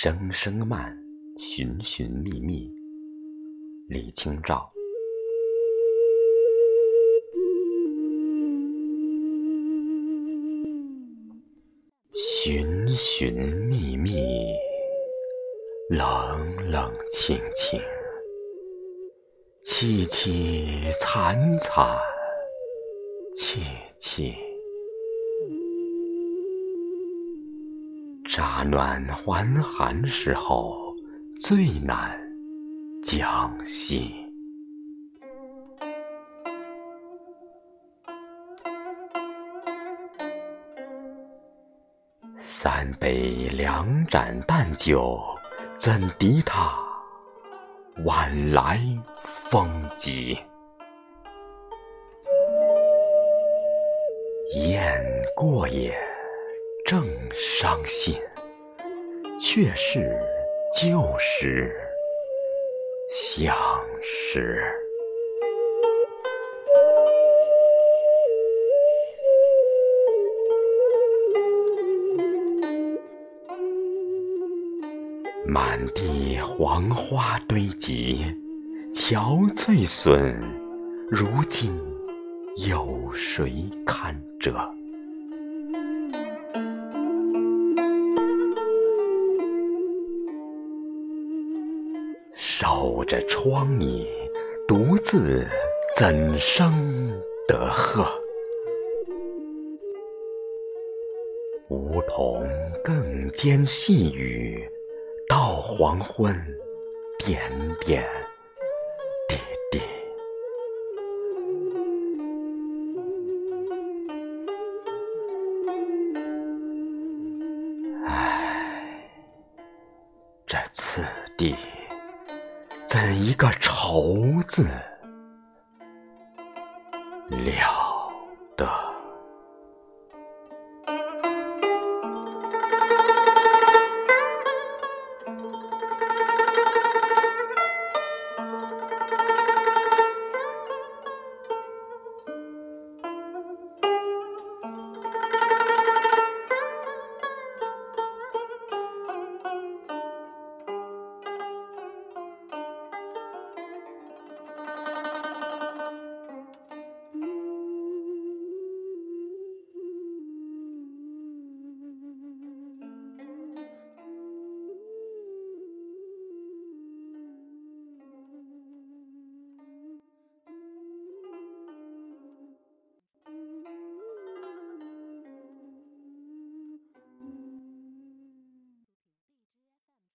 声声慢，寻寻觅觅。李清照。寻寻觅觅，冷冷清清，凄凄惨惨，切切。乍暖还寒时候，最难将息。三杯两盏淡酒，怎敌他晚来风急？雁过也，正伤心，却是旧时相识。满地黄花堆积，憔悴损，如今有谁堪折？守着窗楫，独自怎生得鹤？梧桐更兼细雨。到黄昏，点点滴滴。唉，这次第，怎一个愁字了？